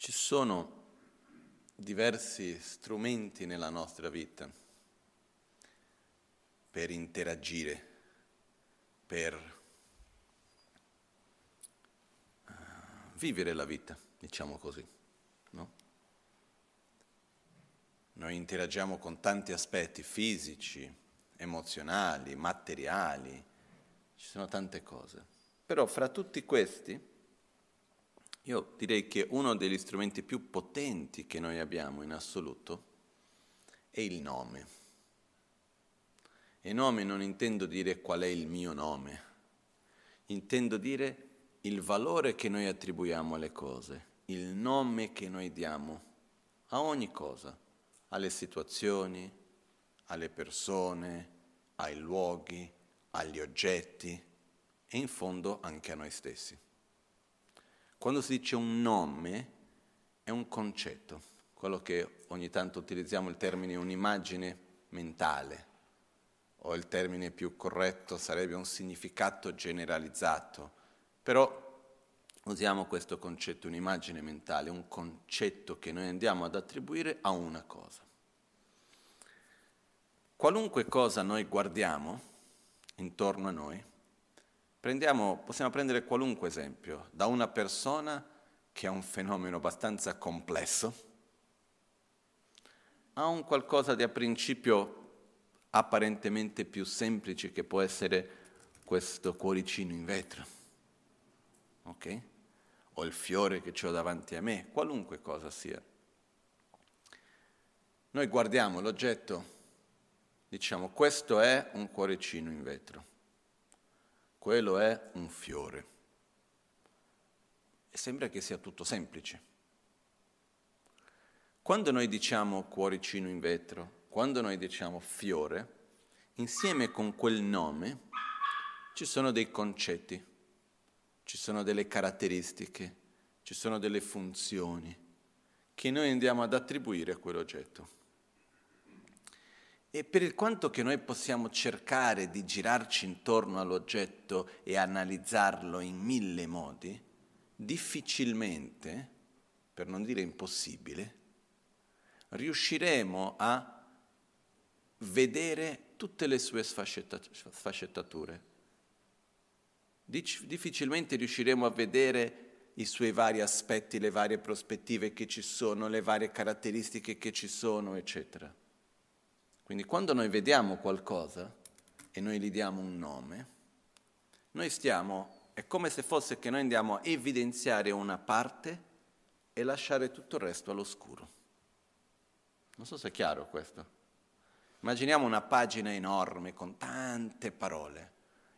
Ci sono diversi strumenti nella nostra vita per interagire, per uh, vivere la vita, diciamo così. No? Noi interagiamo con tanti aspetti fisici, emozionali, materiali, ci sono tante cose. Però fra tutti questi io direi che uno degli strumenti più potenti che noi abbiamo in assoluto è il nome. E nome non intendo dire qual è il mio nome, intendo dire il valore che noi attribuiamo alle cose, il nome che noi diamo a ogni cosa, alle situazioni, alle persone, ai luoghi, agli oggetti e in fondo anche a noi stessi. Quando si dice un nome è un concetto, quello che ogni tanto utilizziamo il termine un'immagine mentale, o il termine più corretto sarebbe un significato generalizzato, però usiamo questo concetto, un'immagine mentale, un concetto che noi andiamo ad attribuire a una cosa. Qualunque cosa noi guardiamo intorno a noi, Prendiamo, possiamo prendere qualunque esempio, da una persona che ha un fenomeno abbastanza complesso, a un qualcosa di a principio apparentemente più semplice che può essere questo cuoricino in vetro, ok? O il fiore che ho davanti a me, qualunque cosa sia. Noi guardiamo l'oggetto, diciamo questo è un cuoricino in vetro quello è un fiore. E sembra che sia tutto semplice. Quando noi diciamo cuoricino in vetro, quando noi diciamo fiore, insieme con quel nome ci sono dei concetti, ci sono delle caratteristiche, ci sono delle funzioni che noi andiamo ad attribuire a quell'oggetto. E per quanto che noi possiamo cercare di girarci intorno all'oggetto e analizzarlo in mille modi, difficilmente, per non dire impossibile, riusciremo a vedere tutte le sue sfaccettature. Difficilmente riusciremo a vedere i suoi vari aspetti, le varie prospettive che ci sono, le varie caratteristiche che ci sono, eccetera. Quindi quando noi vediamo qualcosa e noi gli diamo un nome, noi stiamo, è come se fosse che noi andiamo a evidenziare una parte e lasciare tutto il resto all'oscuro. Non so se è chiaro questo. Immaginiamo una pagina enorme con tante parole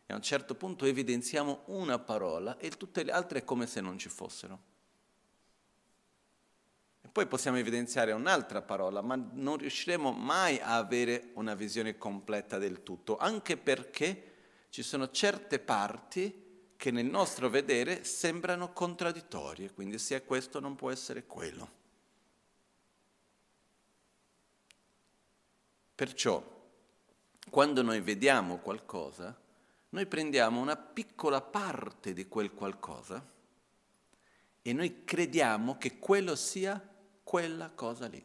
e a un certo punto evidenziamo una parola e tutte le altre è come se non ci fossero. Poi possiamo evidenziare un'altra parola, ma non riusciremo mai a avere una visione completa del tutto, anche perché ci sono certe parti che nel nostro vedere sembrano contraddittorie, quindi se è questo non può essere quello. Perciò, quando noi vediamo qualcosa, noi prendiamo una piccola parte di quel qualcosa e noi crediamo che quello sia quella cosa lì.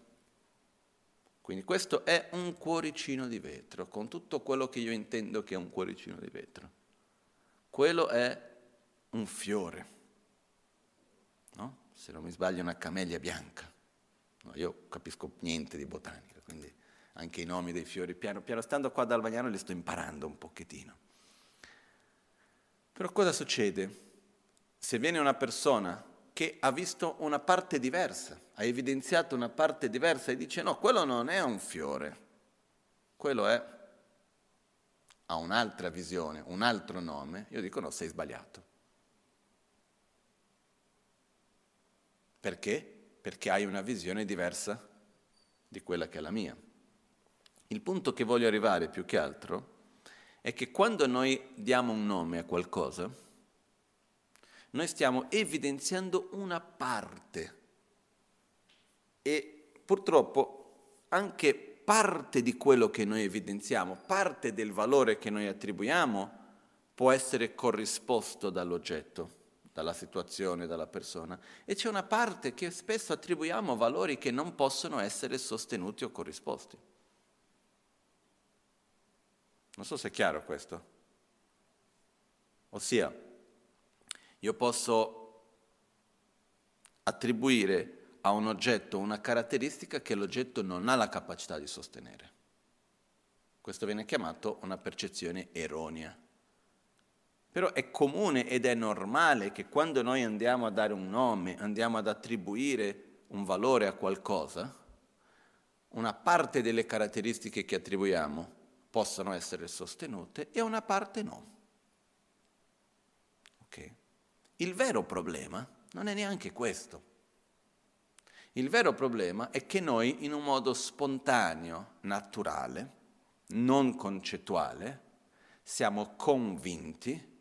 Quindi questo è un cuoricino di vetro, con tutto quello che io intendo che è un cuoricino di vetro. Quello è un fiore, no? Se non mi sbaglio una camellia bianca. No, io capisco niente di botanica, quindi anche i nomi dei fiori, piano piano stando qua ad Albagnano li sto imparando un pochettino. Però cosa succede? Se viene una persona che ha visto una parte diversa, ha evidenziato una parte diversa e dice no, quello non è un fiore, quello è, ha un'altra visione, un altro nome, io dico no, sei sbagliato. Perché? Perché hai una visione diversa di quella che è la mia. Il punto che voglio arrivare più che altro è che quando noi diamo un nome a qualcosa, noi stiamo evidenziando una parte e purtroppo anche parte di quello che noi evidenziamo, parte del valore che noi attribuiamo può essere corrisposto dall'oggetto, dalla situazione, dalla persona, e c'è una parte che spesso attribuiamo valori che non possono essere sostenuti o corrisposti. Non so se è chiaro questo. Ossia, io posso attribuire a un oggetto una caratteristica che l'oggetto non ha la capacità di sostenere. Questo viene chiamato una percezione erronea. Però è comune ed è normale che quando noi andiamo a dare un nome, andiamo ad attribuire un valore a qualcosa, una parte delle caratteristiche che attribuiamo possano essere sostenute e una parte no. Okay. Il vero problema non è neanche questo. Il vero problema è che noi in un modo spontaneo, naturale, non concettuale, siamo convinti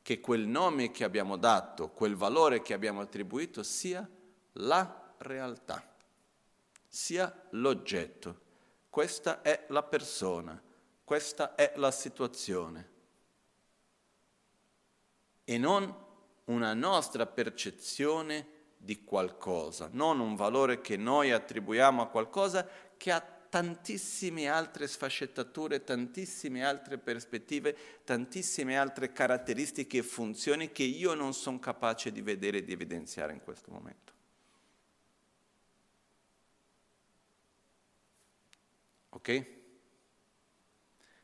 che quel nome che abbiamo dato, quel valore che abbiamo attribuito sia la realtà, sia l'oggetto. Questa è la persona, questa è la situazione. E non una nostra percezione di qualcosa, non un valore che noi attribuiamo a qualcosa che ha tantissime altre sfaccettature, tantissime altre prospettive, tantissime altre caratteristiche e funzioni che io non sono capace di vedere e di evidenziare in questo momento. Ok?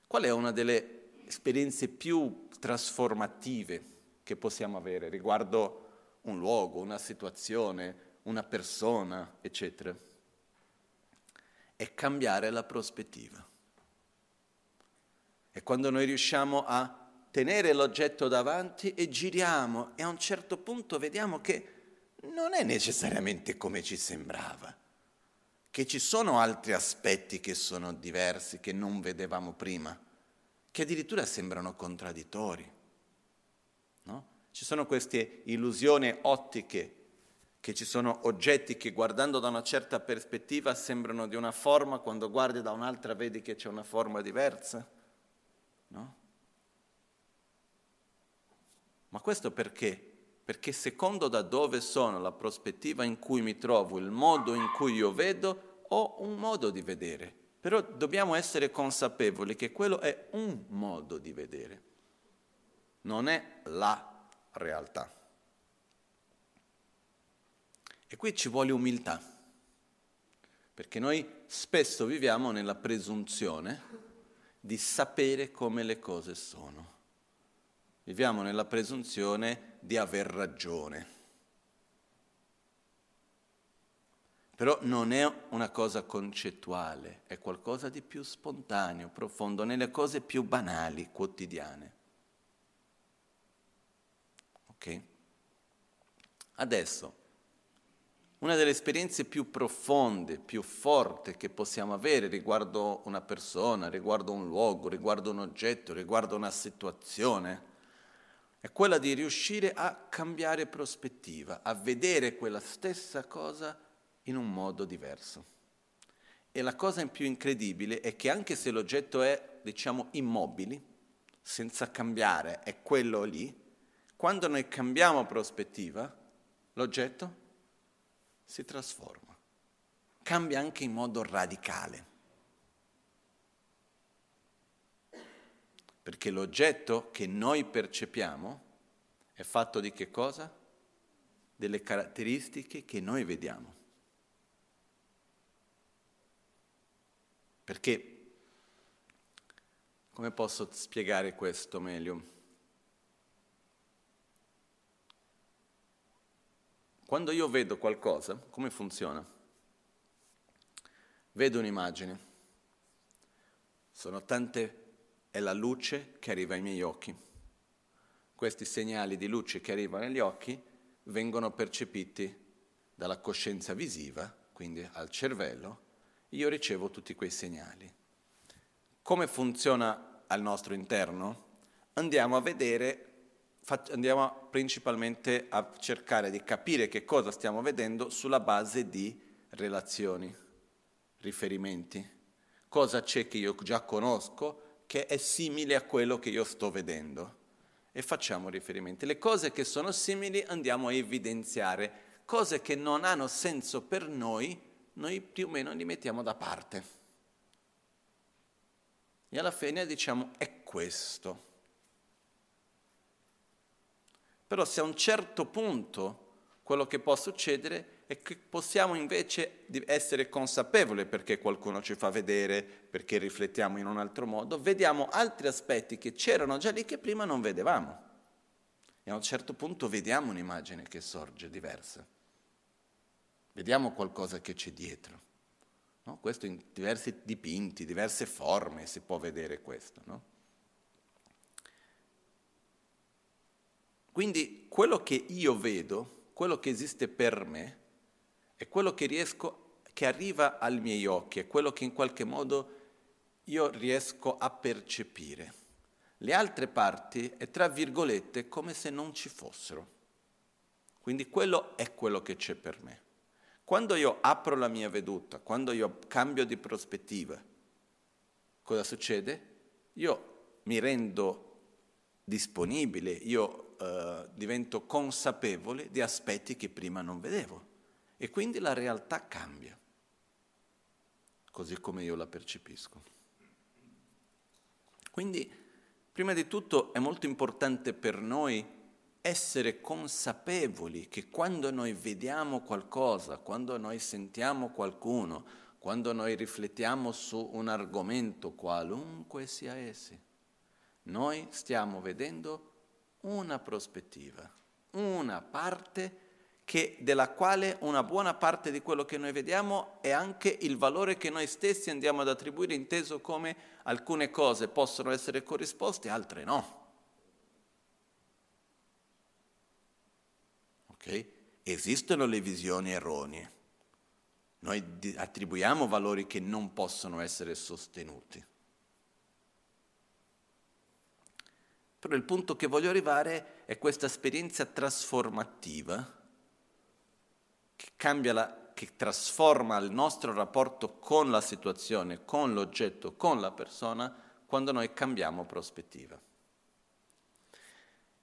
Qual è una delle esperienze più trasformative che possiamo avere riguardo un luogo, una situazione, una persona, eccetera. È cambiare la prospettiva. E quando noi riusciamo a tenere l'oggetto davanti e giriamo e a un certo punto vediamo che non è necessariamente come ci sembrava, che ci sono altri aspetti che sono diversi, che non vedevamo prima, che addirittura sembrano contraddittori. Ci sono queste illusioni ottiche, che ci sono oggetti che guardando da una certa prospettiva sembrano di una forma, quando guardi da un'altra vedi che c'è una forma diversa. No? Ma questo perché? Perché secondo da dove sono, la prospettiva in cui mi trovo, il modo in cui io vedo, ho un modo di vedere. Però dobbiamo essere consapevoli che quello è un modo di vedere, non è la realtà. E qui ci vuole umiltà, perché noi spesso viviamo nella presunzione di sapere come le cose sono. Viviamo nella presunzione di aver ragione. Però non è una cosa concettuale, è qualcosa di più spontaneo, profondo, nelle cose più banali, quotidiane. Ok? Adesso, una delle esperienze più profonde, più forti che possiamo avere riguardo una persona, riguardo un luogo, riguardo un oggetto, riguardo una situazione, è quella di riuscire a cambiare prospettiva, a vedere quella stessa cosa in un modo diverso. E la cosa più incredibile è che anche se l'oggetto è, diciamo, immobile, senza cambiare, è quello lì, quando noi cambiamo prospettiva, l'oggetto si trasforma, cambia anche in modo radicale. Perché l'oggetto che noi percepiamo è fatto di che cosa? Delle caratteristiche che noi vediamo. Perché, come posso spiegare questo meglio? Quando io vedo qualcosa, come funziona? Vedo un'immagine, sono tante, è la luce che arriva ai miei occhi. Questi segnali di luce che arrivano agli occhi vengono percepiti dalla coscienza visiva, quindi al cervello, io ricevo tutti quei segnali. Come funziona al nostro interno? Andiamo a vedere andiamo principalmente a cercare di capire che cosa stiamo vedendo sulla base di relazioni, riferimenti. Cosa c'è che io già conosco che è simile a quello che io sto vedendo. e facciamo riferimenti. Le cose che sono simili andiamo a evidenziare, cose che non hanno senso per noi, noi più o meno li mettiamo da parte. E alla fine diciamo è questo. Però se a un certo punto quello che può succedere è che possiamo invece essere consapevoli perché qualcuno ci fa vedere, perché riflettiamo in un altro modo, vediamo altri aspetti che c'erano già lì che prima non vedevamo. E a un certo punto vediamo un'immagine che sorge diversa. Vediamo qualcosa che c'è dietro. No? Questo in diversi dipinti, diverse forme si può vedere questo. No? Quindi quello che io vedo, quello che esiste per me, è quello che riesco, che arriva ai miei occhi, è quello che in qualche modo io riesco a percepire. Le altre parti è tra virgolette come se non ci fossero. Quindi quello è quello che c'è per me. Quando io apro la mia veduta, quando io cambio di prospettiva, cosa succede? Io mi rendo disponibile, io eh, divento consapevole di aspetti che prima non vedevo e quindi la realtà cambia, così come io la percepisco. Quindi, prima di tutto, è molto importante per noi essere consapevoli che quando noi vediamo qualcosa, quando noi sentiamo qualcuno, quando noi riflettiamo su un argomento, qualunque sia essi, noi stiamo vedendo una prospettiva, una parte che, della quale una buona parte di quello che noi vediamo è anche il valore che noi stessi andiamo ad attribuire, inteso come alcune cose possono essere corrisposte, altre no. Ok? Esistono le visioni erronee. Noi attribuiamo valori che non possono essere sostenuti. Però il punto che voglio arrivare è questa esperienza trasformativa che, la, che trasforma il nostro rapporto con la situazione, con l'oggetto, con la persona, quando noi cambiamo prospettiva.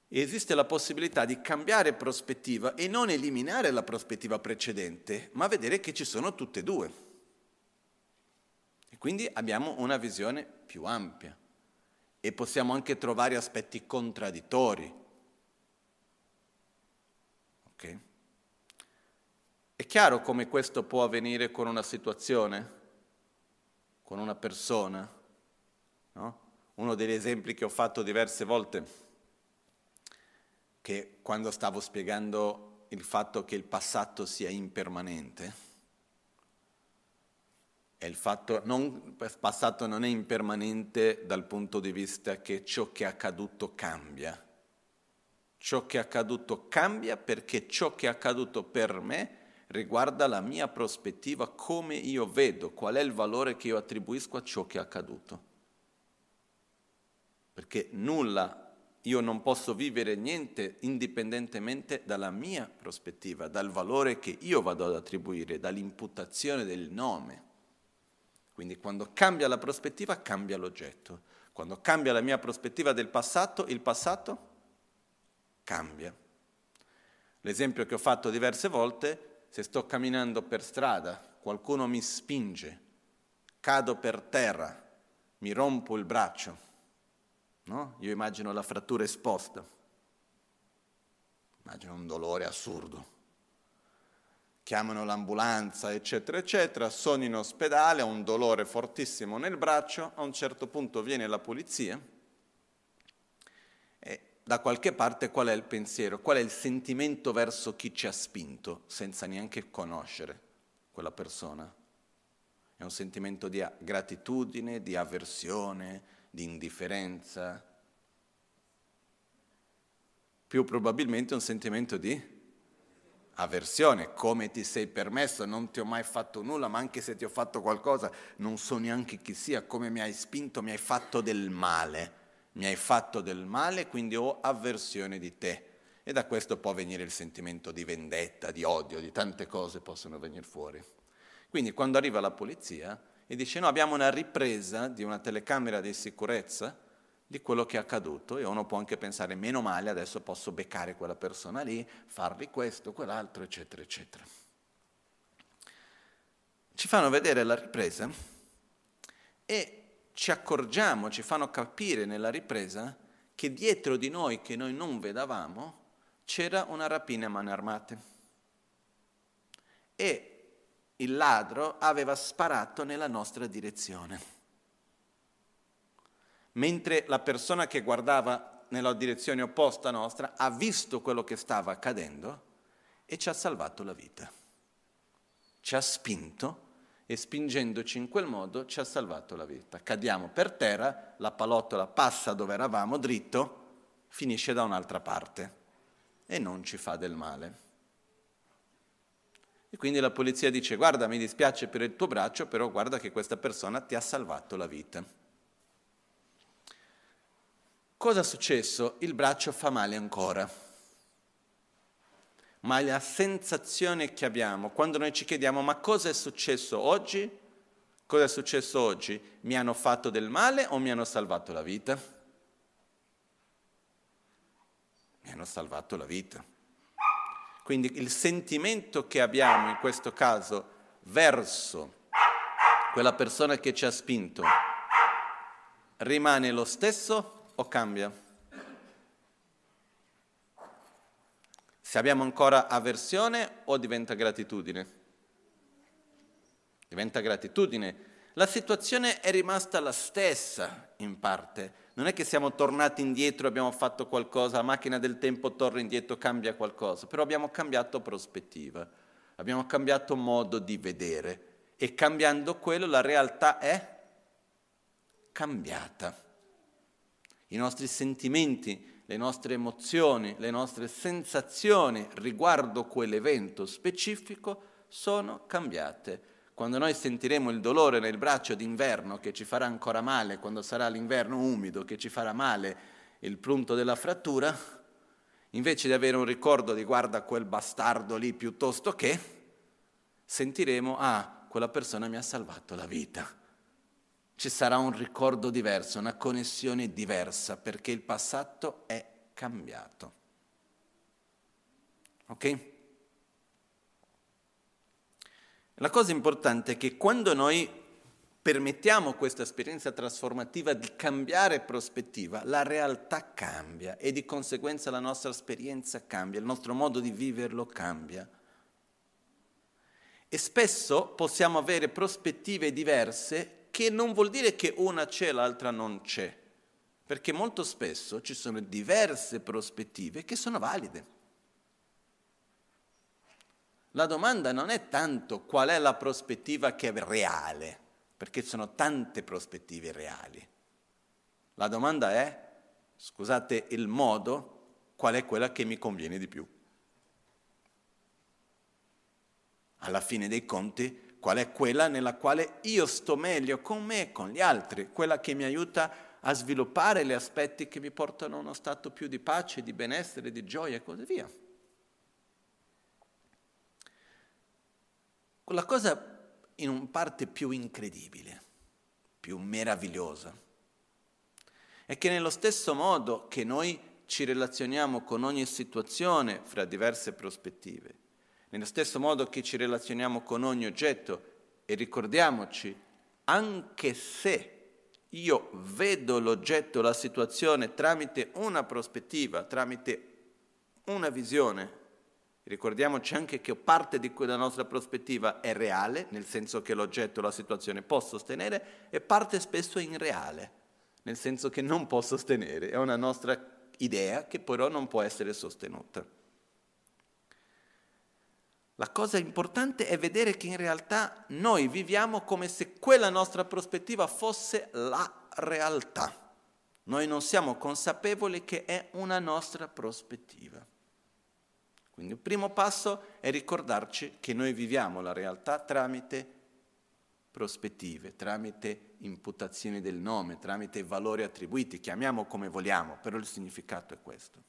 Esiste la possibilità di cambiare prospettiva e non eliminare la prospettiva precedente, ma vedere che ci sono tutte e due. E quindi abbiamo una visione più ampia e possiamo anche trovare aspetti contraddittori. Okay? È chiaro come questo può avvenire con una situazione, con una persona. No? Uno degli esempi che ho fatto diverse volte, che quando stavo spiegando il fatto che il passato sia impermanente, e il fatto non, il passato non è impermanente dal punto di vista che ciò che è accaduto cambia. Ciò che è accaduto cambia perché ciò che è accaduto per me riguarda la mia prospettiva, come io vedo, qual è il valore che io attribuisco a ciò che è accaduto. Perché nulla, io non posso vivere niente indipendentemente dalla mia prospettiva, dal valore che io vado ad attribuire, dall'imputazione del nome. Quindi quando cambia la prospettiva, cambia l'oggetto. Quando cambia la mia prospettiva del passato, il passato cambia. L'esempio che ho fatto diverse volte se sto camminando per strada, qualcuno mi spinge, cado per terra, mi rompo il braccio, no? Io immagino la frattura esposta, immagino un dolore assurdo. Chiamano l'ambulanza, eccetera, eccetera, sono in ospedale, ho un dolore fortissimo nel braccio, a un certo punto viene la polizia da qualche parte qual è il pensiero, qual è il sentimento verso chi ci ha spinto senza neanche conoscere quella persona. È un sentimento di gratitudine, di avversione, di indifferenza. Più probabilmente un sentimento di avversione, come ti sei permesso, non ti ho mai fatto nulla, ma anche se ti ho fatto qualcosa, non so neanche chi sia, come mi hai spinto, mi hai fatto del male mi hai fatto del male, quindi ho avversione di te. E da questo può venire il sentimento di vendetta, di odio, di tante cose possono venire fuori. Quindi quando arriva la polizia e dice no, abbiamo una ripresa di una telecamera di sicurezza di quello che è accaduto e uno può anche pensare meno male, adesso posso beccare quella persona lì, fargli questo, quell'altro, eccetera, eccetera. Ci fanno vedere la ripresa e ci accorgiamo, ci fanno capire nella ripresa che dietro di noi, che noi non vedavamo, c'era una rapina a mani armate. E il ladro aveva sparato nella nostra direzione mentre la persona che guardava nella direzione opposta nostra ha visto quello che stava accadendo e ci ha salvato la vita. Ci ha spinto e spingendoci in quel modo ci ha salvato la vita. Cadiamo per terra, la palottola passa dove eravamo dritto, finisce da un'altra parte e non ci fa del male. E quindi la polizia dice guarda mi dispiace per il tuo braccio, però guarda che questa persona ti ha salvato la vita. Cosa è successo? Il braccio fa male ancora. Ma la sensazione che abbiamo quando noi ci chiediamo ma cosa è successo oggi? Cosa è successo oggi? Mi hanno fatto del male o mi hanno salvato la vita? Mi hanno salvato la vita. Quindi il sentimento che abbiamo in questo caso verso quella persona che ci ha spinto rimane lo stesso o cambia? Se abbiamo ancora avversione o diventa gratitudine? Diventa gratitudine. La situazione è rimasta la stessa in parte. Non è che siamo tornati indietro, abbiamo fatto qualcosa, la macchina del tempo torna indietro, cambia qualcosa, però abbiamo cambiato prospettiva, abbiamo cambiato modo di vedere e cambiando quello la realtà è cambiata i nostri sentimenti, le nostre emozioni, le nostre sensazioni riguardo quell'evento specifico sono cambiate. Quando noi sentiremo il dolore nel braccio d'inverno che ci farà ancora male, quando sarà l'inverno umido che ci farà male il punto della frattura, invece di avere un ricordo di guarda quel bastardo lì piuttosto che, sentiremo, ah, quella persona mi ha salvato la vita ci sarà un ricordo diverso, una connessione diversa, perché il passato è cambiato. Ok? La cosa importante è che quando noi permettiamo questa esperienza trasformativa di cambiare prospettiva, la realtà cambia e di conseguenza la nostra esperienza cambia, il nostro modo di viverlo cambia. E spesso possiamo avere prospettive diverse che non vuol dire che una c'è e l'altra non c'è, perché molto spesso ci sono diverse prospettive che sono valide. La domanda non è tanto qual è la prospettiva che è reale, perché sono tante prospettive reali. La domanda è, scusate il modo, qual è quella che mi conviene di più. Alla fine dei conti qual è quella nella quale io sto meglio con me e con gli altri, quella che mi aiuta a sviluppare gli aspetti che mi portano a uno stato più di pace, di benessere, di gioia e così via. La cosa in parte più incredibile, più meravigliosa, è che nello stesso modo che noi ci relazioniamo con ogni situazione fra diverse prospettive, nello stesso modo che ci relazioniamo con ogni oggetto e ricordiamoci, anche se io vedo l'oggetto, la situazione tramite una prospettiva, tramite una visione, ricordiamoci anche che parte di quella nostra prospettiva è reale, nel senso che l'oggetto, la situazione può sostenere, e parte spesso è irreale, nel senso che non può sostenere, è una nostra idea che però non può essere sostenuta. La cosa importante è vedere che in realtà noi viviamo come se quella nostra prospettiva fosse la realtà. Noi non siamo consapevoli che è una nostra prospettiva. Quindi il primo passo è ricordarci che noi viviamo la realtà tramite prospettive, tramite imputazioni del nome, tramite valori attribuiti, chiamiamo come vogliamo, però il significato è questo.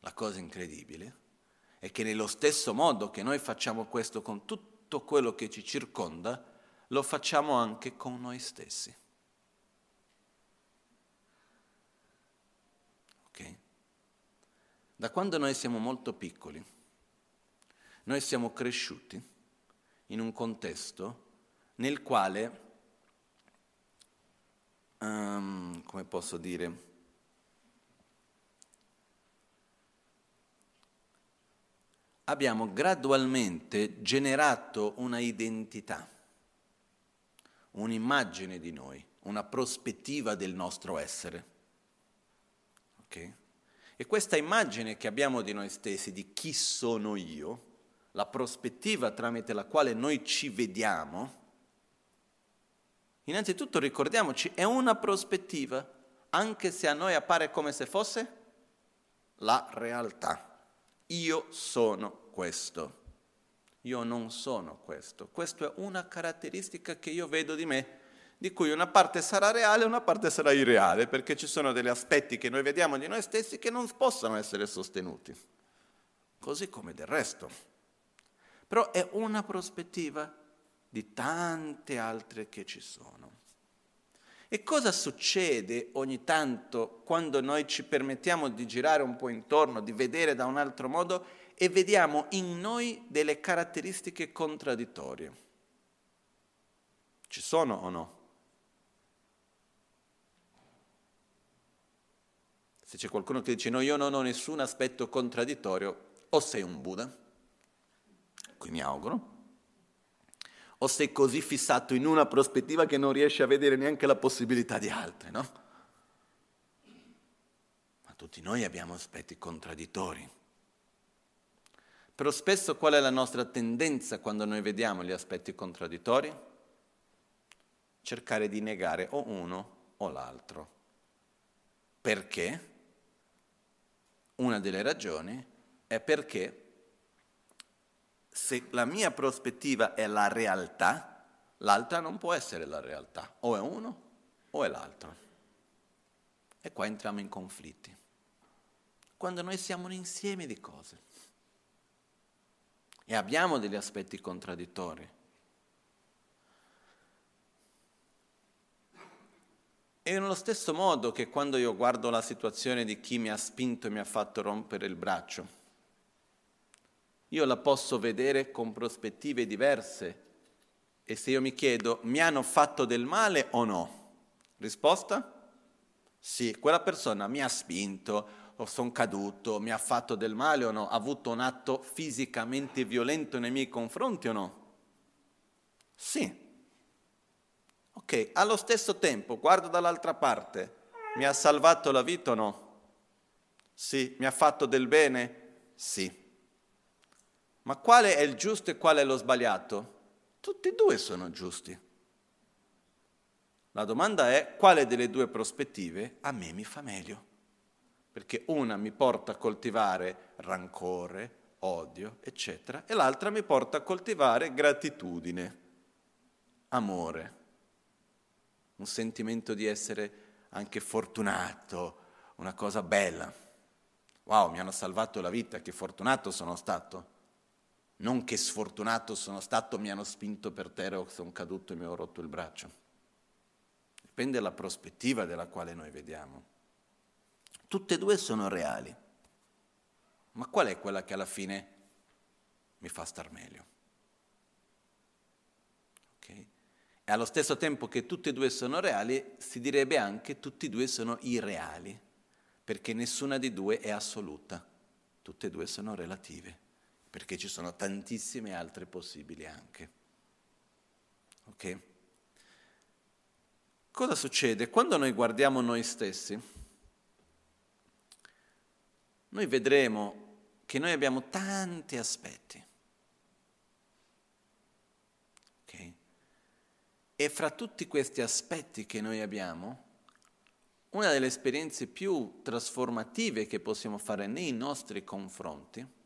La cosa incredibile e che nello stesso modo che noi facciamo questo con tutto quello che ci circonda, lo facciamo anche con noi stessi. Okay? Da quando noi siamo molto piccoli, noi siamo cresciuti in un contesto nel quale, um, come posso dire, abbiamo gradualmente generato una identità, un'immagine di noi, una prospettiva del nostro essere. Okay? E questa immagine che abbiamo di noi stessi, di chi sono io, la prospettiva tramite la quale noi ci vediamo, innanzitutto ricordiamoci, è una prospettiva, anche se a noi appare come se fosse la realtà. Io sono questo. Io non sono questo. Questa è una caratteristica che io vedo di me, di cui una parte sarà reale e una parte sarà irreale, perché ci sono degli aspetti che noi vediamo di noi stessi che non possono essere sostenuti, così come del resto. Però è una prospettiva di tante altre che ci sono. E cosa succede ogni tanto quando noi ci permettiamo di girare un po' intorno, di vedere da un altro modo e vediamo in noi delle caratteristiche contraddittorie? Ci sono o no? Se c'è qualcuno che dice no, io non ho nessun aspetto contraddittorio, o sei un Buddha, qui mi auguro, o sei così fissato in una prospettiva che non riesci a vedere neanche la possibilità di altre, no? Ma tutti noi abbiamo aspetti contraddittori. Però spesso qual è la nostra tendenza quando noi vediamo gli aspetti contraddittori? Cercare di negare o uno o l'altro. Perché? Una delle ragioni è perché se la mia prospettiva è la realtà, l'altra non può essere la realtà, o è uno o è l'altro. E qua entriamo in conflitti. Quando noi siamo un insieme di cose e abbiamo degli aspetti contraddittori. E nello stesso modo che quando io guardo la situazione di chi mi ha spinto e mi ha fatto rompere il braccio, io la posso vedere con prospettive diverse. E se io mi chiedo, mi hanno fatto del male o no? Risposta? Sì, quella persona mi ha spinto, o sono caduto, mi ha fatto del male o no? Ha avuto un atto fisicamente violento nei miei confronti o no? Sì. Ok, allo stesso tempo, guardo dall'altra parte, mi ha salvato la vita o no? Sì. Mi ha fatto del bene? Sì. Ma quale è il giusto e quale è lo sbagliato? Tutti e due sono giusti. La domanda è quale delle due prospettive a me mi fa meglio? Perché una mi porta a coltivare rancore, odio, eccetera, e l'altra mi porta a coltivare gratitudine, amore, un sentimento di essere anche fortunato, una cosa bella. Wow, mi hanno salvato la vita, che fortunato sono stato. Non che sfortunato sono stato, mi hanno spinto per terra o sono caduto e mi ho rotto il braccio. Dipende dalla prospettiva della quale noi vediamo. Tutte e due sono reali. Ma qual è quella che alla fine mi fa star meglio? Okay? E allo stesso tempo che tutte e due sono reali, si direbbe anche che tutte e due sono irreali, perché nessuna di due è assoluta, tutte e due sono relative perché ci sono tantissime altre possibili anche. Ok? Cosa succede? Quando noi guardiamo noi stessi, noi vedremo che noi abbiamo tanti aspetti. Okay? E fra tutti questi aspetti che noi abbiamo, una delle esperienze più trasformative che possiamo fare nei nostri confronti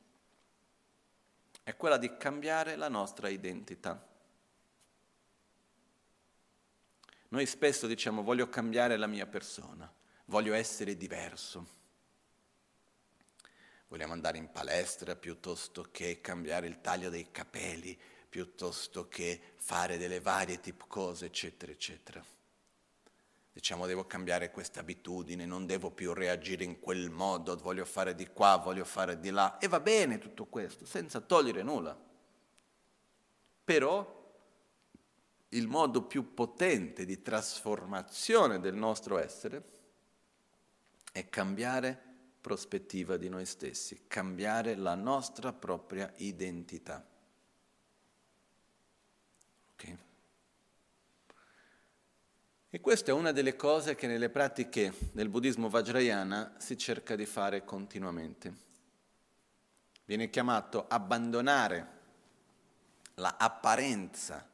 è quella di cambiare la nostra identità. Noi spesso diciamo voglio cambiare la mia persona, voglio essere diverso. Vogliamo andare in palestra piuttosto che cambiare il taglio dei capelli, piuttosto che fare delle varie tip cose, eccetera, eccetera. Diciamo devo cambiare questa abitudine, non devo più reagire in quel modo, voglio fare di qua, voglio fare di là. E va bene tutto questo, senza togliere nulla. Però il modo più potente di trasformazione del nostro essere è cambiare prospettiva di noi stessi, cambiare la nostra propria identità. Okay? E questa è una delle cose che nelle pratiche del buddismo vajrayana si cerca di fare continuamente. Viene chiamato abbandonare la apparenza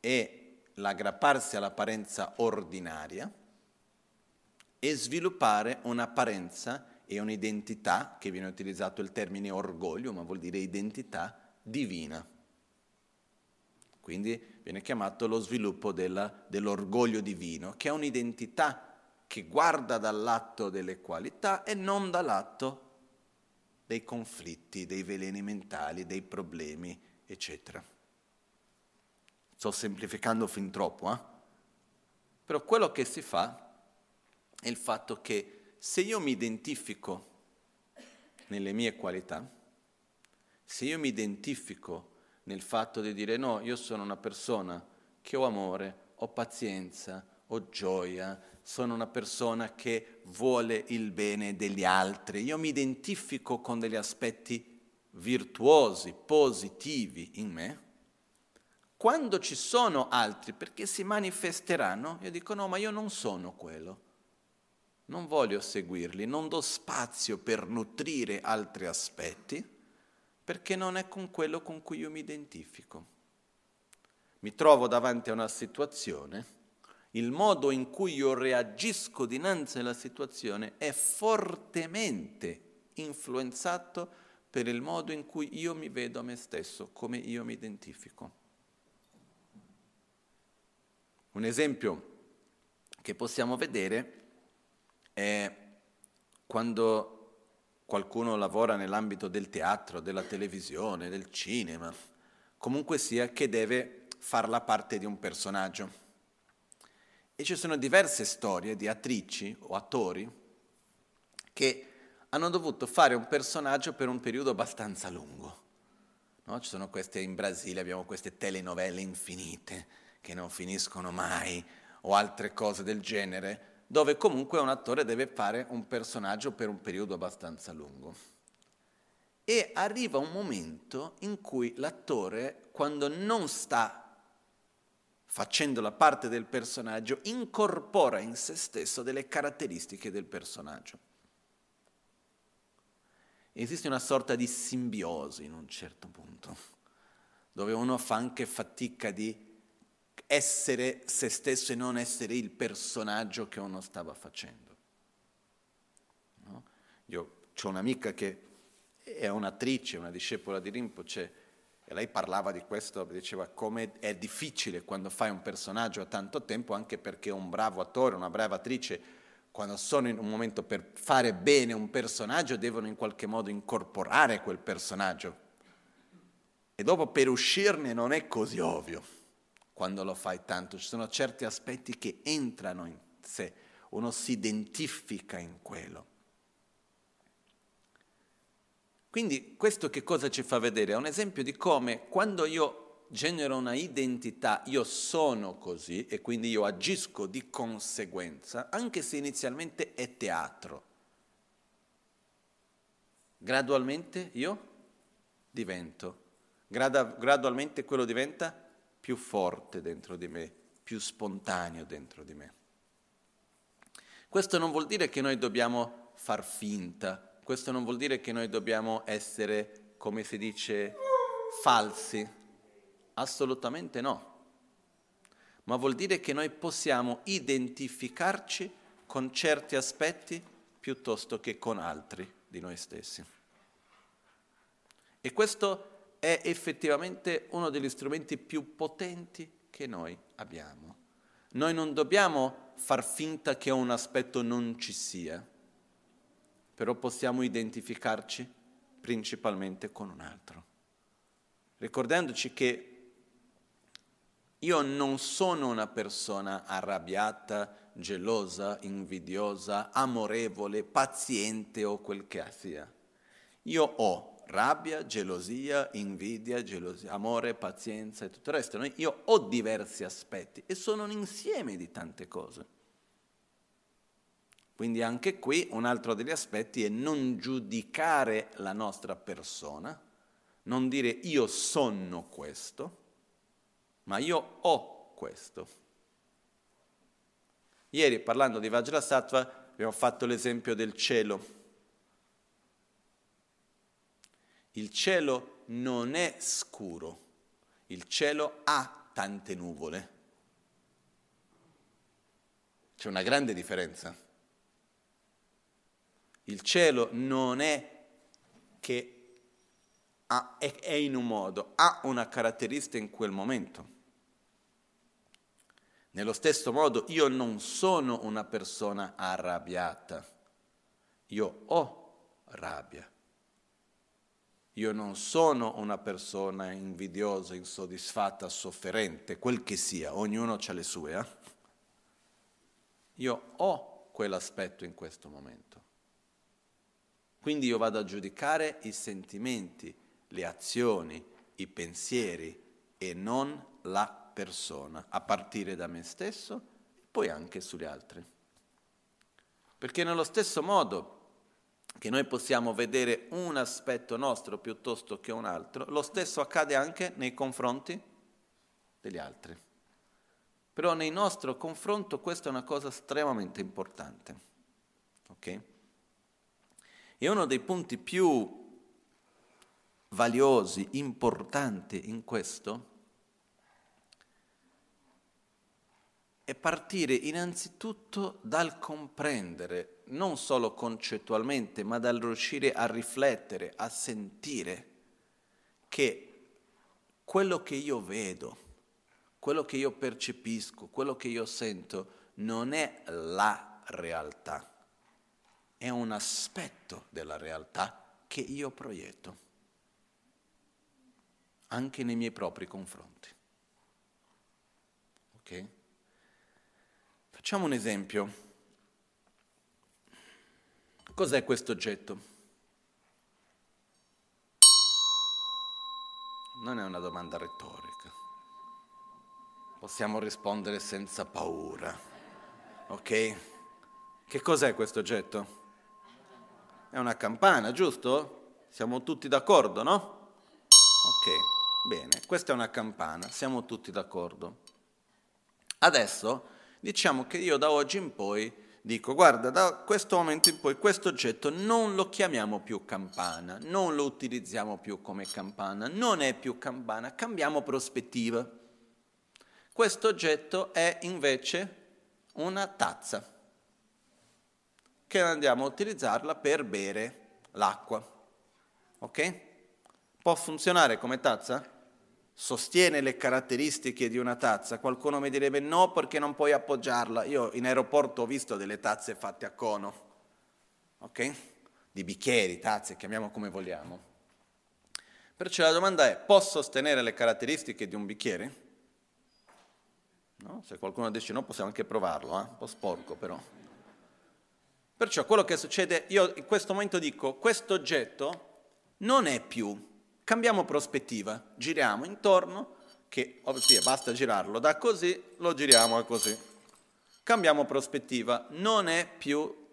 e l'aggrapparsi all'apparenza ordinaria e sviluppare un'apparenza e un'identità, che viene utilizzato il termine orgoglio, ma vuol dire identità divina. Quindi viene chiamato lo sviluppo della, dell'orgoglio divino, che è un'identità che guarda dal lato delle qualità e non dal lato dei conflitti, dei veleni mentali, dei problemi, eccetera. Sto semplificando fin troppo, eh? Però quello che si fa è il fatto che se io mi identifico nelle mie qualità, se io mi identifico nel fatto di dire no, io sono una persona che ho amore, ho pazienza, ho gioia, sono una persona che vuole il bene degli altri, io mi identifico con degli aspetti virtuosi, positivi in me, quando ci sono altri, perché si manifesteranno, io dico no, ma io non sono quello. Non voglio seguirli, non do spazio per nutrire altri aspetti perché non è con quello con cui io mi identifico. Mi trovo davanti a una situazione, il modo in cui io reagisco dinanzi alla situazione è fortemente influenzato per il modo in cui io mi vedo a me stesso, come io mi identifico. Un esempio che possiamo vedere è quando qualcuno lavora nell'ambito del teatro, della televisione, del cinema, comunque sia che deve far la parte di un personaggio. E ci sono diverse storie di attrici o attori che hanno dovuto fare un personaggio per un periodo abbastanza lungo. No? Ci sono queste in Brasile, abbiamo queste telenovelle infinite che non finiscono mai o altre cose del genere dove comunque un attore deve fare un personaggio per un periodo abbastanza lungo. E arriva un momento in cui l'attore, quando non sta facendo la parte del personaggio, incorpora in se stesso delle caratteristiche del personaggio. Esiste una sorta di simbiosi in un certo punto, dove uno fa anche fatica di essere se stesso e non essere il personaggio che uno stava facendo. No? Io ho un'amica che è un'attrice, una discepola di Rinpoche, e lei parlava di questo, diceva come è difficile quando fai un personaggio a tanto tempo, anche perché un bravo attore, una brava attrice, quando sono in un momento per fare bene un personaggio, devono in qualche modo incorporare quel personaggio. E dopo per uscirne non è così ovvio quando lo fai tanto, ci sono certi aspetti che entrano in sé, uno si identifica in quello. Quindi questo che cosa ci fa vedere? È un esempio di come quando io genero una identità, io sono così e quindi io agisco di conseguenza, anche se inizialmente è teatro. Gradualmente io divento, gradualmente quello diventa più forte dentro di me, più spontaneo dentro di me. Questo non vuol dire che noi dobbiamo far finta, questo non vuol dire che noi dobbiamo essere, come si dice, falsi, assolutamente no, ma vuol dire che noi possiamo identificarci con certi aspetti piuttosto che con altri di noi stessi. E questo è effettivamente uno degli strumenti più potenti che noi abbiamo. Noi non dobbiamo far finta che un aspetto non ci sia, però possiamo identificarci principalmente con un altro, ricordandoci che Io non sono una persona arrabbiata, gelosa, invidiosa, amorevole, paziente o quel che sia. Io ho rabbia, gelosia, invidia, gelosia, amore, pazienza e tutto il resto. Io ho diversi aspetti e sono un insieme di tante cose. Quindi anche qui un altro degli aspetti è non giudicare la nostra persona, non dire io sono questo, ma io ho questo. Ieri parlando di Vajrasattva abbiamo fatto l'esempio del cielo. Il cielo non è scuro, il cielo ha tante nuvole. C'è una grande differenza. Il cielo non è che ha, è, è in un modo, ha una caratteristica in quel momento. Nello stesso modo io non sono una persona arrabbiata, io ho rabbia. Io non sono una persona invidiosa, insoddisfatta, sofferente, quel che sia, ognuno ha le sue. Eh? Io ho quell'aspetto in questo momento. Quindi io vado a giudicare i sentimenti, le azioni, i pensieri e non la persona, a partire da me stesso e poi anche sugli altri. Perché nello stesso modo che noi possiamo vedere un aspetto nostro piuttosto che un altro, lo stesso accade anche nei confronti degli altri. Però nel nostro confronto questa è una cosa estremamente importante. Okay? E uno dei punti più valiosi, importanti in questo, è partire innanzitutto dal comprendere, non solo concettualmente, ma dal riuscire a riflettere, a sentire che quello che io vedo, quello che io percepisco, quello che io sento, non è la realtà, è un aspetto della realtà che io proietto, anche nei miei propri confronti. Ok? Facciamo un esempio. Cos'è questo oggetto? Non è una domanda retorica. Possiamo rispondere senza paura. Ok? Che cos'è questo oggetto? È una campana, giusto? Siamo tutti d'accordo, no? Ok, bene, questa è una campana, siamo tutti d'accordo. Adesso diciamo che io da oggi in poi dico, guarda, da questo momento in poi questo oggetto non lo chiamiamo più campana, non lo utilizziamo più come campana, non è più campana, cambiamo prospettiva. Questo oggetto è invece una tazza che andiamo a utilizzarla per bere l'acqua. Ok? Può funzionare come tazza? Sostiene le caratteristiche di una tazza, qualcuno mi direbbe no perché non puoi appoggiarla. Io in aeroporto ho visto delle tazze fatte a cono, ok? Di bicchieri, tazze, chiamiamo come vogliamo. Perciò la domanda è, può sostenere le caratteristiche di un bicchiere? No? Se qualcuno dice no possiamo anche provarlo, eh? un po' sporco però. Perciò quello che succede, io in questo momento dico, questo oggetto non è più Cambiamo prospettiva, giriamo intorno, che ovvio, basta girarlo da così, lo giriamo a così. Cambiamo prospettiva, non è più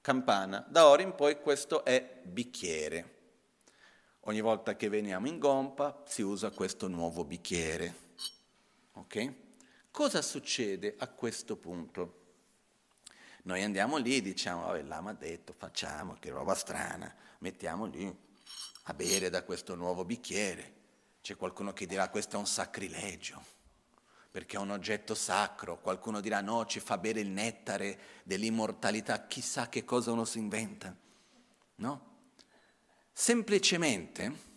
campana, da ora in poi questo è bicchiere. Ogni volta che veniamo in gompa si usa questo nuovo bicchiere. Ok? Cosa succede a questo punto? Noi andiamo lì, diciamo, vabbè, l'ama ha detto, facciamo, che roba strana, mettiamo lì a bere da questo nuovo bicchiere. C'è qualcuno che dirà questo è un sacrilegio, perché è un oggetto sacro. Qualcuno dirà no, ci fa bere il nettare dell'immortalità. Chissà che cosa uno si inventa. No? Semplicemente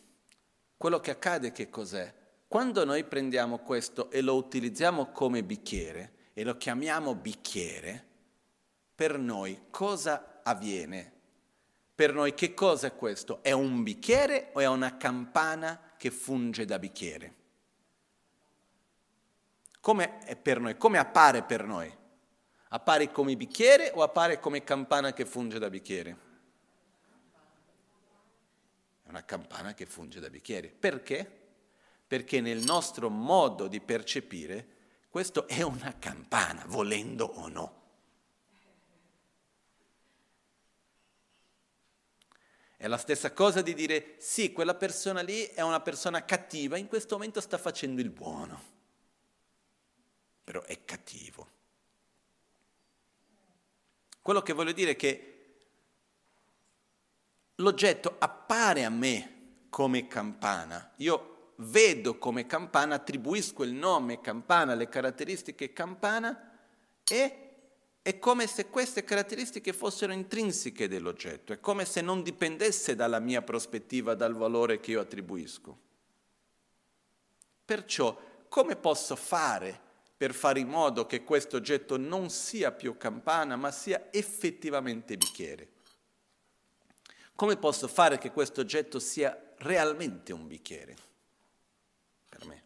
quello che accade che cos'è? Quando noi prendiamo questo e lo utilizziamo come bicchiere e lo chiamiamo bicchiere, per noi cosa avviene? Per noi che cosa è questo? È un bicchiere o è una campana che funge da bicchiere? come è per noi, come appare per noi. Appare come bicchiere o appare come campana che funge da bicchiere? È una campana che funge da bicchiere. Perché? Perché nel nostro modo di percepire questo è una campana, volendo o no. È la stessa cosa di dire sì, quella persona lì è una persona cattiva, in questo momento sta facendo il buono, però è cattivo. Quello che voglio dire è che l'oggetto appare a me come campana, io vedo come campana, attribuisco il nome campana, le caratteristiche campana e è come se queste caratteristiche fossero intrinseche dell'oggetto, è come se non dipendesse dalla mia prospettiva, dal valore che io attribuisco. Perciò, come posso fare per fare in modo che questo oggetto non sia più campana, ma sia effettivamente bicchiere? Come posso fare che questo oggetto sia realmente un bicchiere per me?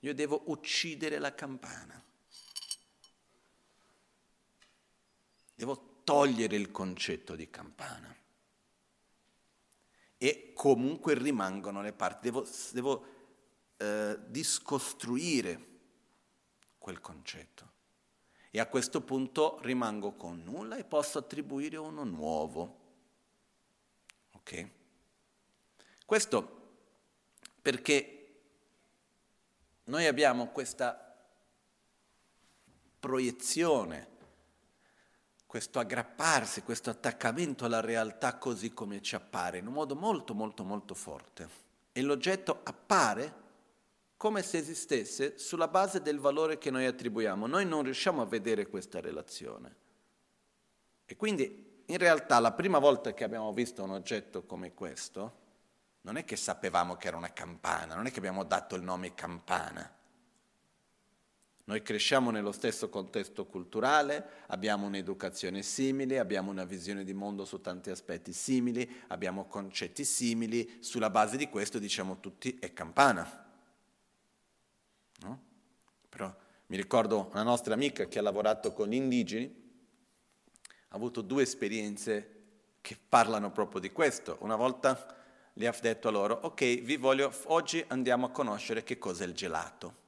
Io devo uccidere la campana. Devo togliere il concetto di campana. E comunque rimangono le parti. Devo, devo eh, discostruire quel concetto. E a questo punto rimango con nulla e posso attribuire uno nuovo. Ok? Questo perché noi abbiamo questa proiezione questo aggrapparsi, questo attaccamento alla realtà così come ci appare, in un modo molto molto molto forte. E l'oggetto appare come se esistesse sulla base del valore che noi attribuiamo. Noi non riusciamo a vedere questa relazione. E quindi in realtà la prima volta che abbiamo visto un oggetto come questo, non è che sapevamo che era una campana, non è che abbiamo dato il nome campana. Noi cresciamo nello stesso contesto culturale, abbiamo un'educazione simile, abbiamo una visione di mondo su tanti aspetti simili, abbiamo concetti simili, sulla base di questo diciamo tutti è campana. No? Però mi ricordo una nostra amica che ha lavorato con gli indigeni, ha avuto due esperienze che parlano proprio di questo. Una volta gli ha detto a loro, ok, vi voglio, oggi andiamo a conoscere che cos'è il gelato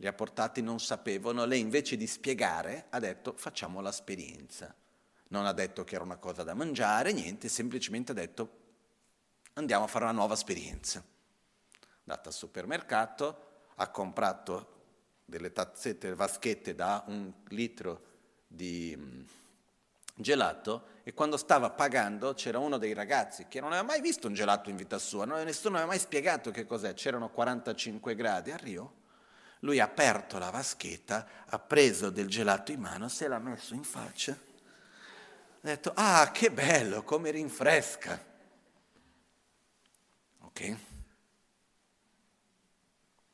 li ha portati non sapevano, lei invece di spiegare ha detto facciamo l'esperienza. Non ha detto che era una cosa da mangiare, niente, semplicemente ha detto andiamo a fare una nuova esperienza. È andata al supermercato, ha comprato delle tazzette, delle vaschette da un litro di mm, gelato e quando stava pagando c'era uno dei ragazzi che non aveva mai visto un gelato in vita sua, nessuno aveva mai spiegato che cos'è, c'erano 45 gradi a Rio lui ha aperto la vaschetta, ha preso del gelato in mano, se l'ha messo in faccia. Ha detto, ah, che bello, come rinfresca. Ok?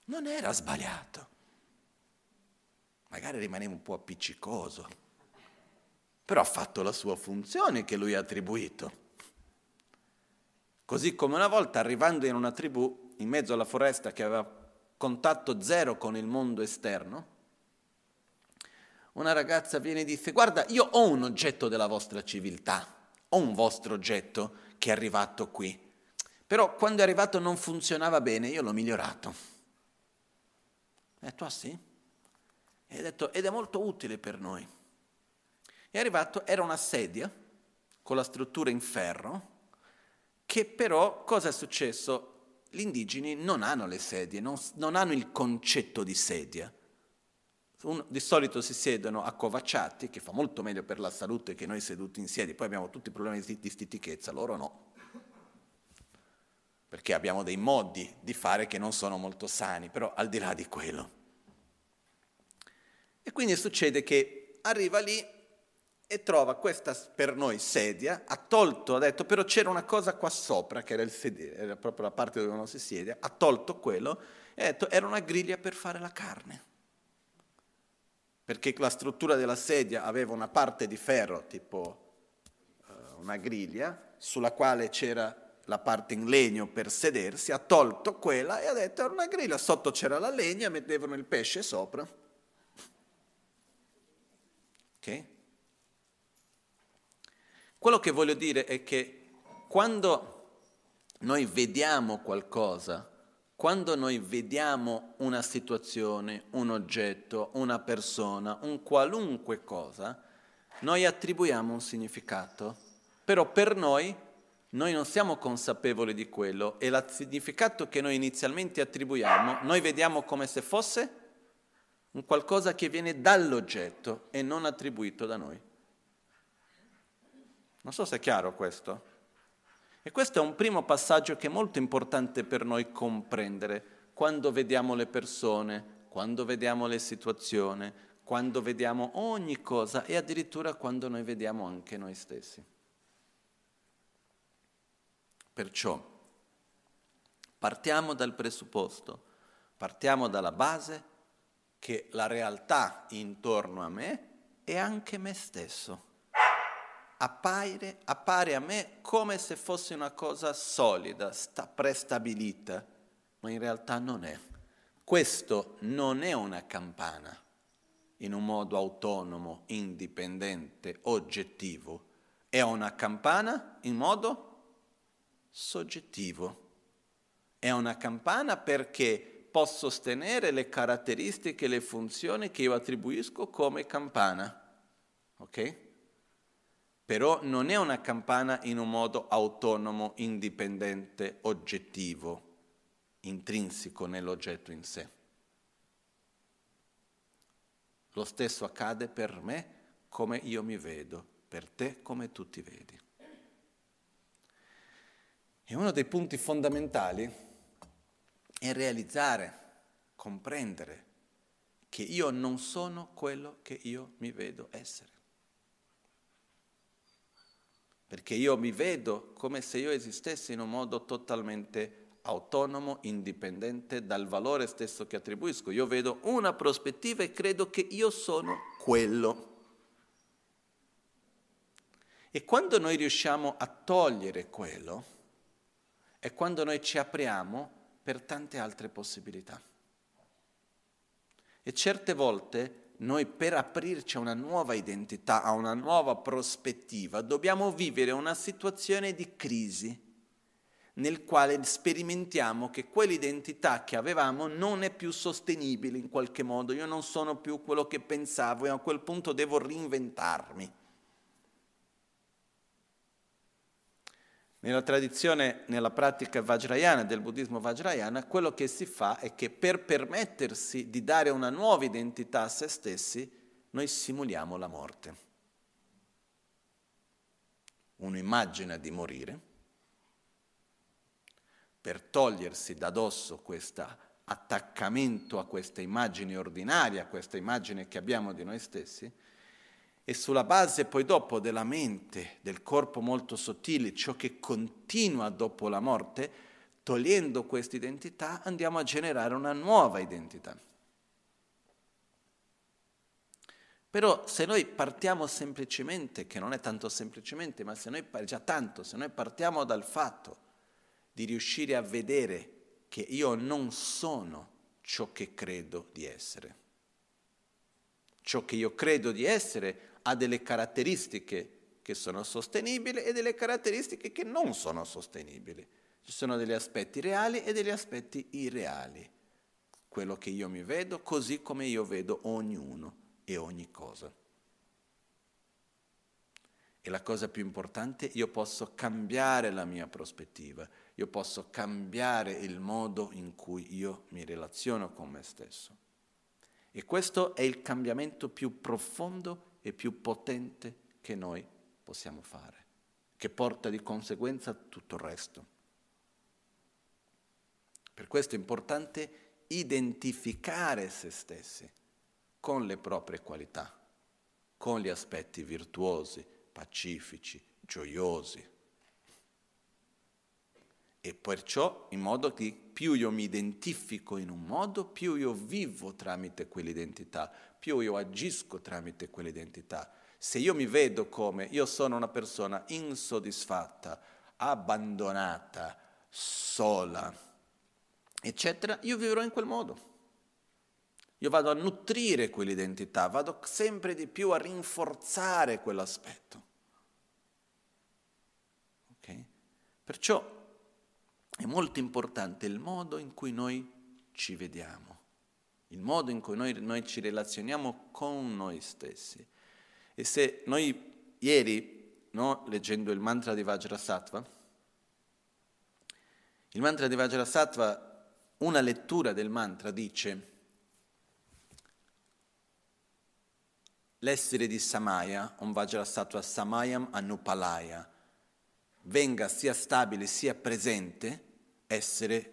Non era sbagliato. Magari rimaneva un po' appiccicoso, però ha fatto la sua funzione che lui ha attribuito. Così come una volta arrivando in una tribù, in mezzo alla foresta che aveva contatto zero con il mondo esterno, una ragazza viene e dice, guarda, io ho un oggetto della vostra civiltà, ho un vostro oggetto che è arrivato qui, però quando è arrivato non funzionava bene, io l'ho migliorato. Ho detto, ah sì? E detto, ed è molto utile per noi. È arrivato, era una sedia con la struttura in ferro, che però cosa è successo? Gli indigeni non hanno le sedie, non, non hanno il concetto di sedia. Un, di solito si siedono accovacciati, che fa molto meglio per la salute che noi seduti in sedia, poi abbiamo tutti i problemi di, di stitichezza, loro no. Perché abbiamo dei modi di fare che non sono molto sani, però al di là di quello. E quindi succede che arriva lì e trova questa per noi sedia, ha tolto, ha detto però c'era una cosa qua sopra che era il sedere, era proprio la parte dove uno si siede, ha tolto quello e ha detto era una griglia per fare la carne. Perché la struttura della sedia aveva una parte di ferro, tipo uh, una griglia, sulla quale c'era la parte in legno per sedersi, ha tolto quella e ha detto era una griglia, sotto c'era la legna, mettevano il pesce sopra. Ok? Quello che voglio dire è che quando noi vediamo qualcosa, quando noi vediamo una situazione, un oggetto, una persona, un qualunque cosa, noi attribuiamo un significato, però per noi noi non siamo consapevoli di quello e il significato che noi inizialmente attribuiamo, noi vediamo come se fosse un qualcosa che viene dall'oggetto e non attribuito da noi. Non so se è chiaro questo. E questo è un primo passaggio che è molto importante per noi comprendere quando vediamo le persone, quando vediamo le situazioni, quando vediamo ogni cosa e addirittura quando noi vediamo anche noi stessi. Perciò partiamo dal presupposto, partiamo dalla base che la realtà intorno a me è anche me stesso. Appare, appare a me come se fosse una cosa solida, sta, prestabilita, ma in realtà non è. Questo non è una campana in un modo autonomo, indipendente, oggettivo. È una campana in modo soggettivo. È una campana perché posso sostenere le caratteristiche le funzioni che io attribuisco come campana. Ok? Però non è una campana in un modo autonomo, indipendente, oggettivo, intrinseco nell'oggetto in sé. Lo stesso accade per me come io mi vedo, per te come tu ti vedi. E uno dei punti fondamentali è realizzare, comprendere che io non sono quello che io mi vedo essere. Perché io mi vedo come se io esistessi in un modo totalmente autonomo, indipendente dal valore stesso che attribuisco. Io vedo una prospettiva e credo che io sono quello. E quando noi riusciamo a togliere quello, è quando noi ci apriamo per tante altre possibilità. E certe volte noi per aprirci a una nuova identità, a una nuova prospettiva, dobbiamo vivere una situazione di crisi nel quale sperimentiamo che quell'identità che avevamo non è più sostenibile in qualche modo, io non sono più quello che pensavo e a quel punto devo reinventarmi. Nella tradizione, nella pratica vajrayana, del buddismo vajrayana, quello che si fa è che per permettersi di dare una nuova identità a se stessi, noi simuliamo la morte. Uno immagina di morire, per togliersi da dosso questo attaccamento a questa immagine ordinaria, a questa immagine che abbiamo di noi stessi, e sulla base poi dopo della mente, del corpo molto sottile, ciò che continua dopo la morte, togliendo questa identità andiamo a generare una nuova identità. Però se noi partiamo semplicemente, che non è tanto semplicemente, ma se noi, già tanto, se noi partiamo dal fatto di riuscire a vedere che io non sono ciò che credo di essere, ciò che io credo di essere ha delle caratteristiche che sono sostenibili e delle caratteristiche che non sono sostenibili. Ci sono degli aspetti reali e degli aspetti irreali. Quello che io mi vedo così come io vedo ognuno e ogni cosa. E la cosa più importante, io posso cambiare la mia prospettiva, io posso cambiare il modo in cui io mi relaziono con me stesso. E questo è il cambiamento più profondo e più potente che noi possiamo fare, che porta di conseguenza tutto il resto. Per questo è importante identificare se stessi con le proprie qualità, con gli aspetti virtuosi, pacifici, gioiosi. E perciò in modo che più io mi identifico in un modo, più io vivo tramite quell'identità, più io agisco tramite quell'identità. Se io mi vedo come io sono una persona insoddisfatta, abbandonata, sola, eccetera, io vivrò in quel modo. Io vado a nutrire quell'identità, vado sempre di più a rinforzare quell'aspetto. Okay? Perciò è molto importante il modo in cui noi ci vediamo, il modo in cui noi, noi ci relazioniamo con noi stessi. E se noi ieri, no, leggendo il mantra di Vajrasattva, il mantra di Vajrasattva, una lettura del mantra dice l'essere di Samaya, un Vajrasattva Samayam Anupalaya, venga sia stabile sia presente, essere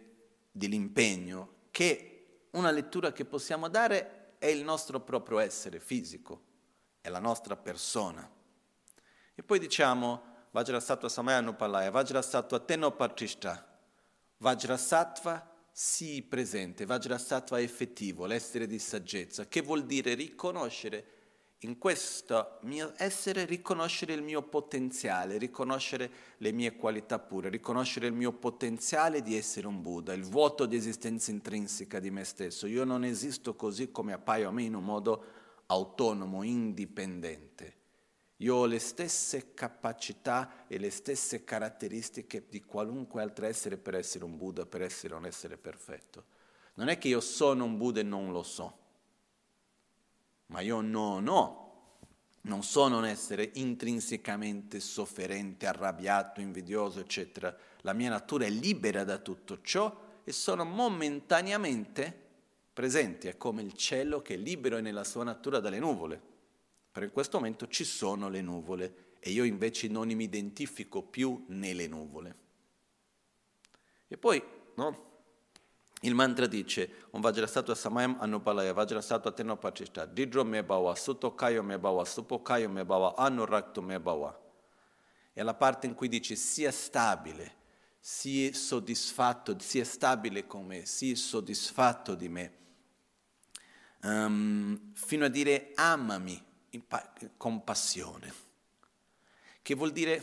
dell'impegno, che una lettura che possiamo dare è il nostro proprio essere fisico, è la nostra persona. E poi diciamo Vajrasattva Samaya Anupalaya, Vajrasattva Tenopatishta, Vajrasattva sii presente, Vajrasattva effettivo, l'essere di saggezza, che vuol dire riconoscere in questo mio essere riconoscere il mio potenziale, riconoscere le mie qualità pure, riconoscere il mio potenziale di essere un Buddha, il vuoto di esistenza intrinseca di me stesso. Io non esisto così come appaio a me in un modo autonomo, indipendente. Io ho le stesse capacità e le stesse caratteristiche di qualunque altro essere per essere un Buddha, per essere un essere perfetto. Non è che io sono un Buddha e non lo so ma io non ho, non sono un essere intrinsecamente sofferente, arrabbiato, invidioso, eccetera. La mia natura è libera da tutto ciò e sono momentaneamente presenti, è come il cielo che è libero nella sua natura dalle nuvole. Per questo momento ci sono le nuvole e io invece non mi identifico più nelle nuvole. E poi, no? Il mantra dice, un Vajrasattva Samayam Anupalaya, Vajrasattva Tenopachishta, Didro me bhava, Suttokayo me bhava, Supokayo me bhava, Anurakto me bhava. È la parte in cui dice sia stabile, sii soddisfatto, sia stabile con me, sii soddisfatto di me, um, fino a dire amami pa- con passione. Che vuol dire,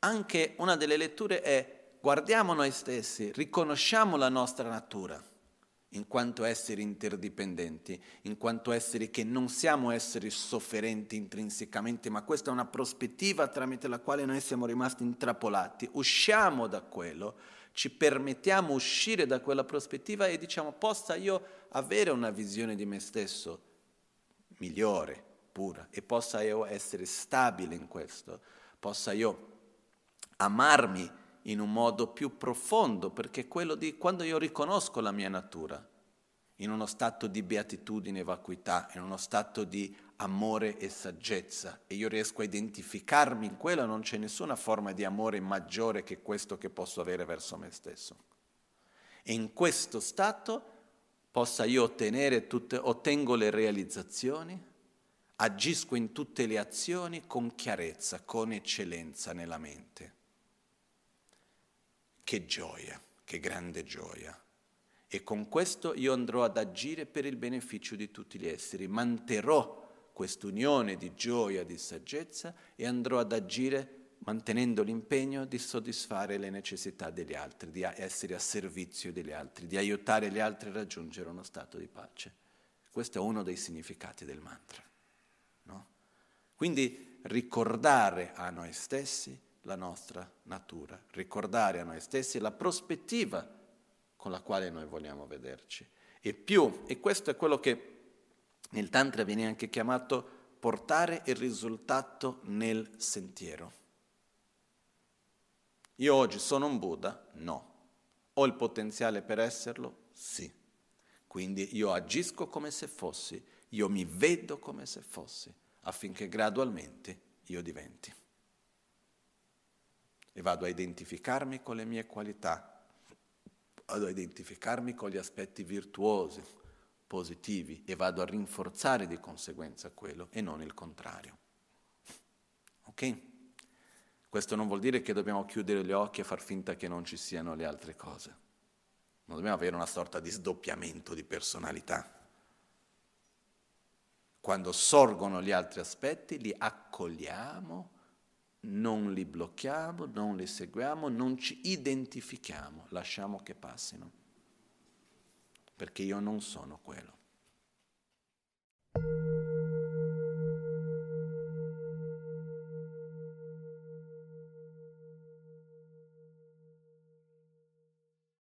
anche una delle letture è guardiamo noi stessi, riconosciamo la nostra natura in quanto esseri interdipendenti, in quanto esseri che non siamo esseri sofferenti intrinsecamente, ma questa è una prospettiva tramite la quale noi siamo rimasti intrappolati. Usciamo da quello, ci permettiamo uscire da quella prospettiva e diciamo possa io avere una visione di me stesso migliore, pura, e possa io essere stabile in questo, possa io amarmi in un modo più profondo, perché quello di quando io riconosco la mia natura, in uno stato di beatitudine e vacuità, in uno stato di amore e saggezza, e io riesco a identificarmi in quello, non c'è nessuna forma di amore maggiore che questo che posso avere verso me stesso. E in questo stato possa io ottenere tutte, ottengo le realizzazioni, agisco in tutte le azioni con chiarezza, con eccellenza nella mente. Che gioia, che grande gioia. E con questo io andrò ad agire per il beneficio di tutti gli esseri, manterrò quest'unione di gioia, di saggezza e andrò ad agire mantenendo l'impegno di soddisfare le necessità degli altri, di essere a servizio degli altri, di aiutare gli altri a raggiungere uno stato di pace. Questo è uno dei significati del mantra. No? Quindi ricordare a noi stessi la nostra natura, ricordare a noi stessi la prospettiva con la quale noi vogliamo vederci. E più, e questo è quello che nel Tantra viene anche chiamato portare il risultato nel sentiero. Io oggi sono un Buddha? No. Ho il potenziale per esserlo? Sì. Quindi io agisco come se fossi, io mi vedo come se fossi, affinché gradualmente io diventi e vado a identificarmi con le mie qualità, vado a identificarmi con gli aspetti virtuosi, positivi e vado a rinforzare di conseguenza quello e non il contrario. Ok? Questo non vuol dire che dobbiamo chiudere gli occhi e far finta che non ci siano le altre cose. Non dobbiamo avere una sorta di sdoppiamento di personalità. Quando sorgono gli altri aspetti li accogliamo non li blocchiamo, non li seguiamo, non ci identifichiamo, lasciamo che passino, perché io non sono quello.